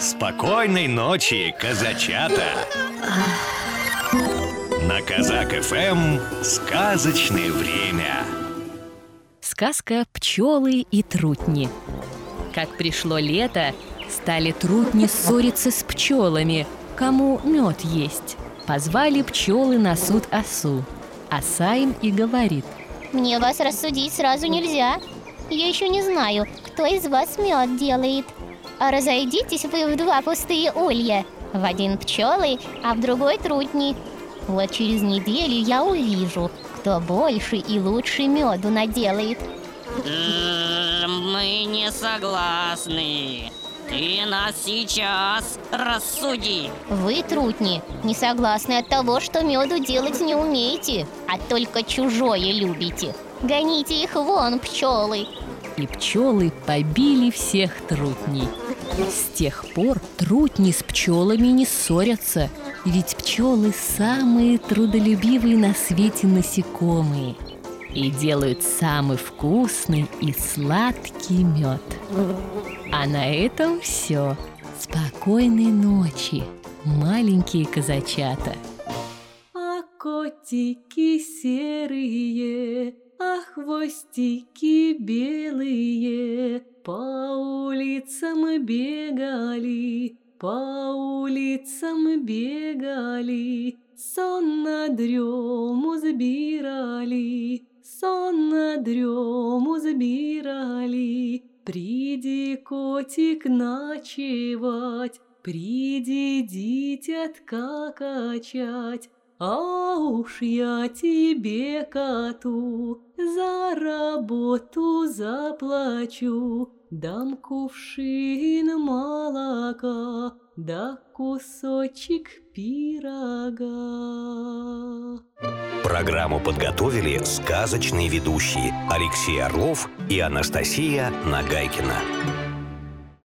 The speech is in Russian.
Спокойной ночи, казачата! На Казак ФМ сказочное время. Сказка «Пчелы и трутни». Как пришло лето, стали трутни ссориться с пчелами, кому мед есть. Позвали пчелы на суд осу. Оса им и говорит. Мне вас рассудить сразу нельзя. Я еще не знаю, кто из вас мед делает. А разойдитесь вы в два пустые улья. В один пчелы, а в другой трутни. Вот через неделю я увижу, кто больше и лучше меду наделает. М, Мы не согласны. Ты нас сейчас рассуди. Вы, трутни, не согласны от того, что меду делать не умеете, а только чужое любите. Гоните их вон, пчелы. И пчелы побили всех трутней. С тех пор трутни с пчелами не ссорятся, ведь пчелы самые трудолюбивые на свете насекомые и делают самый вкусный и сладкий мед. А на этом все. Спокойной ночи, маленькие казачата. А котики серые, а хвостики белые По улицам бегали, по улицам бегали Сон на дрему забирали, сон на дрему забирали Приди, котик, ночевать, Приди, дитятка качать, а уж я тебе, коту, за работу заплачу, Дам кувшин молока, да кусочек пирога. Программу подготовили сказочные ведущие Алексей Орлов и Анастасия Нагайкина.